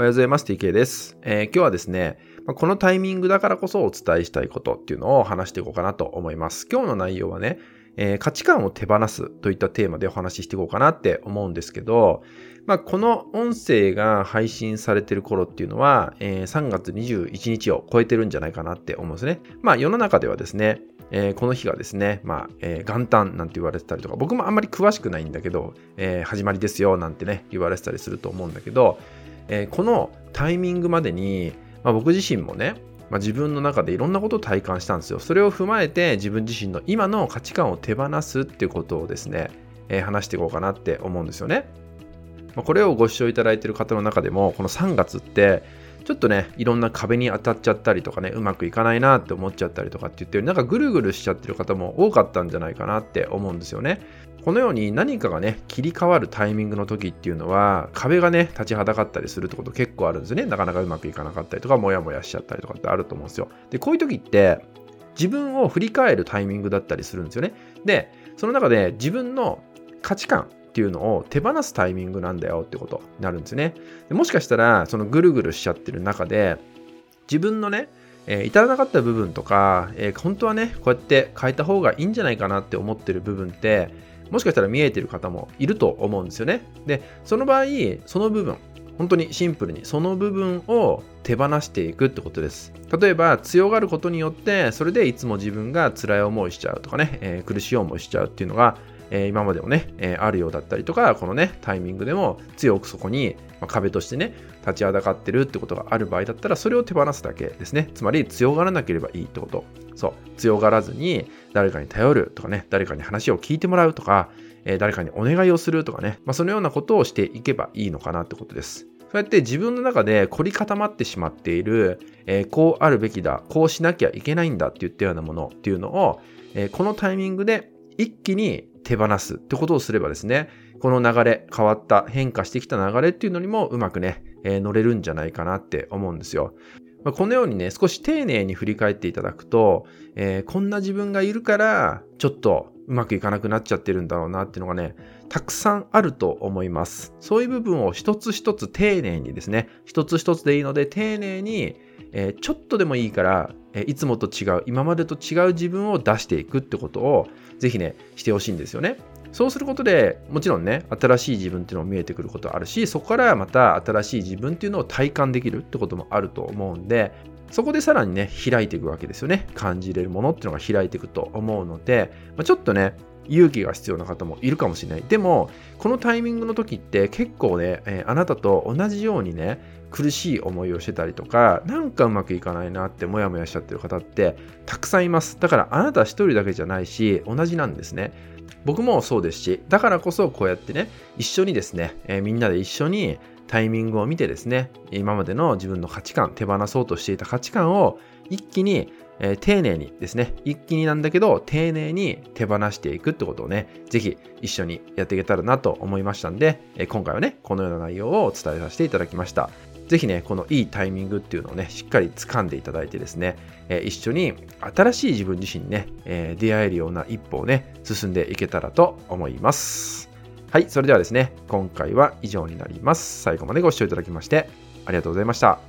おはようございます。TK です、えー、今日はですね、このタイミングだからこそお伝えしたいことっていうのを話していこうかなと思います。今日の内容はね、えー、価値観を手放すといったテーマでお話ししていこうかなって思うんですけど、まあ、この音声が配信されてる頃っていうのは、えー、3月21日を超えてるんじゃないかなって思うんですね。まあ世の中ではですね、えー、この日がですね、まあ、えー、元旦なんて言われてたりとか、僕もあんまり詳しくないんだけど、えー、始まりですよなんてね、言われてたりすると思うんだけど、えこのタイミングまでに、まあ、僕自身もね、まあ、自分の中でいろんなことを体感したんですよ。それを踏まえて自分自身の今の価値観を手放すっていうことをですね、え話していこうかなって思うんですよね。まあ、これをご視聴いただいている方の中でも、この3月って、ちょっとね、いろんな壁に当たっちゃったりとかね、うまくいかないなって思っちゃったりとかって言ってる、なんかぐるぐるしちゃってる方も多かったんじゃないかなって思うんですよね。このように何かがね、切り替わるタイミングの時っていうのは、壁がね、立ちはだかったりするってこと結構あるんですね。なかなかうまくいかなかったりとか、モヤモヤしちゃったりとかってあると思うんですよ。で、こういう時って、自分を振り返るタイミングだったりするんですよね。で、その中で自分の価値観っていうのを手放すタイミングなんだよってことになるんですね。でもしかしたら、そのぐるぐるしちゃってる中で、自分のね、えー、至らなかった部分とか、えー、本当はね、こうやって変えた方がいいんじゃないかなって思ってる部分って、もしかしたら見えてる方もいると思うんですよね。で、その場合、その部分、本当にシンプルにその部分を手放していくってことです。例えば強がることによってそれでいつも自分が辛い思いしちゃうとかね、えー、苦しい思いしちゃうっていうのが、えー、今までもね、えー、あるようだったりとかこのねタイミングでも強くそこに、まあ、壁としてね立ちはだかってるってことがある場合だったらそれを手放すだけですね。つまり強がらなければいいってこと。そう。強がらずに誰かに頼るとかね、誰かに話を聞いてもらうとか、えー、誰かにお願いをするとかね、まあ、そのようなことをしていけばいいのかなってことです。そうやって自分の中で凝り固まってしまっている、えー、こうあるべきだ、こうしなきゃいけないんだって言ったようなものっていうのを、えー、このタイミングで一気に手放すってことをすればですね、この流れ、変わった、変化してきた流れっていうのにもうまくね、えー、乗れるんじゃないかなって思うんですよ。まあ、このようにね、少し丁寧に振り返っていただくと、えー、こんな自分がいるから、ちょっとうまくいかなくなっちゃってるんだろうなっていうのがね、たくさんあると思います。そういう部分を一つ一つ丁寧にですね、一つ一つでいいので丁寧に、えー、ちょっとでもいいから、えー、いつもと違う、今までと違う自分を出していくってことを、ぜひね、してほしいんですよね。そうすることでもちろんね、新しい自分っていうのも見えてくることあるし、そこからまた新しい自分っていうのを体感できるってこともあると思うんで、そこでさらにね、開いていくわけですよね。感じれるものっていうのが開いていくと思うので、まあ、ちょっとね、勇気が必要な方もいるかもしれない。でも、このタイミングの時って結構ね、えー、あなたと同じようにね、苦しい思いをしてたりとか、なんかうまくいかないなってモヤモヤしちゃってる方ってたくさんいます。だからあなた一人だけじゃないし、同じなんですね。僕もそうですし、だからこそこうやってね、一緒にですね、えー、みんなで一緒にタイミングを見てですね、今までの自分の価値観、手放そうとしていた価値観を一気に、えー、丁寧にですね、一気になんだけど、丁寧に手放していくってことをね、ぜひ一緒にやっていけたらなと思いましたんで、えー、今回はね、このような内容をお伝えさせていただきました。ぜひね、このいいタイミングっていうのをね、しっかり掴んでいただいてですね、えー、一緒に新しい自分自身にね、え出会えるような一歩をね、進んでいけたらと思います。はい、それではですね、今回は以上になります。最後までご視聴いただきましてありがとうございました。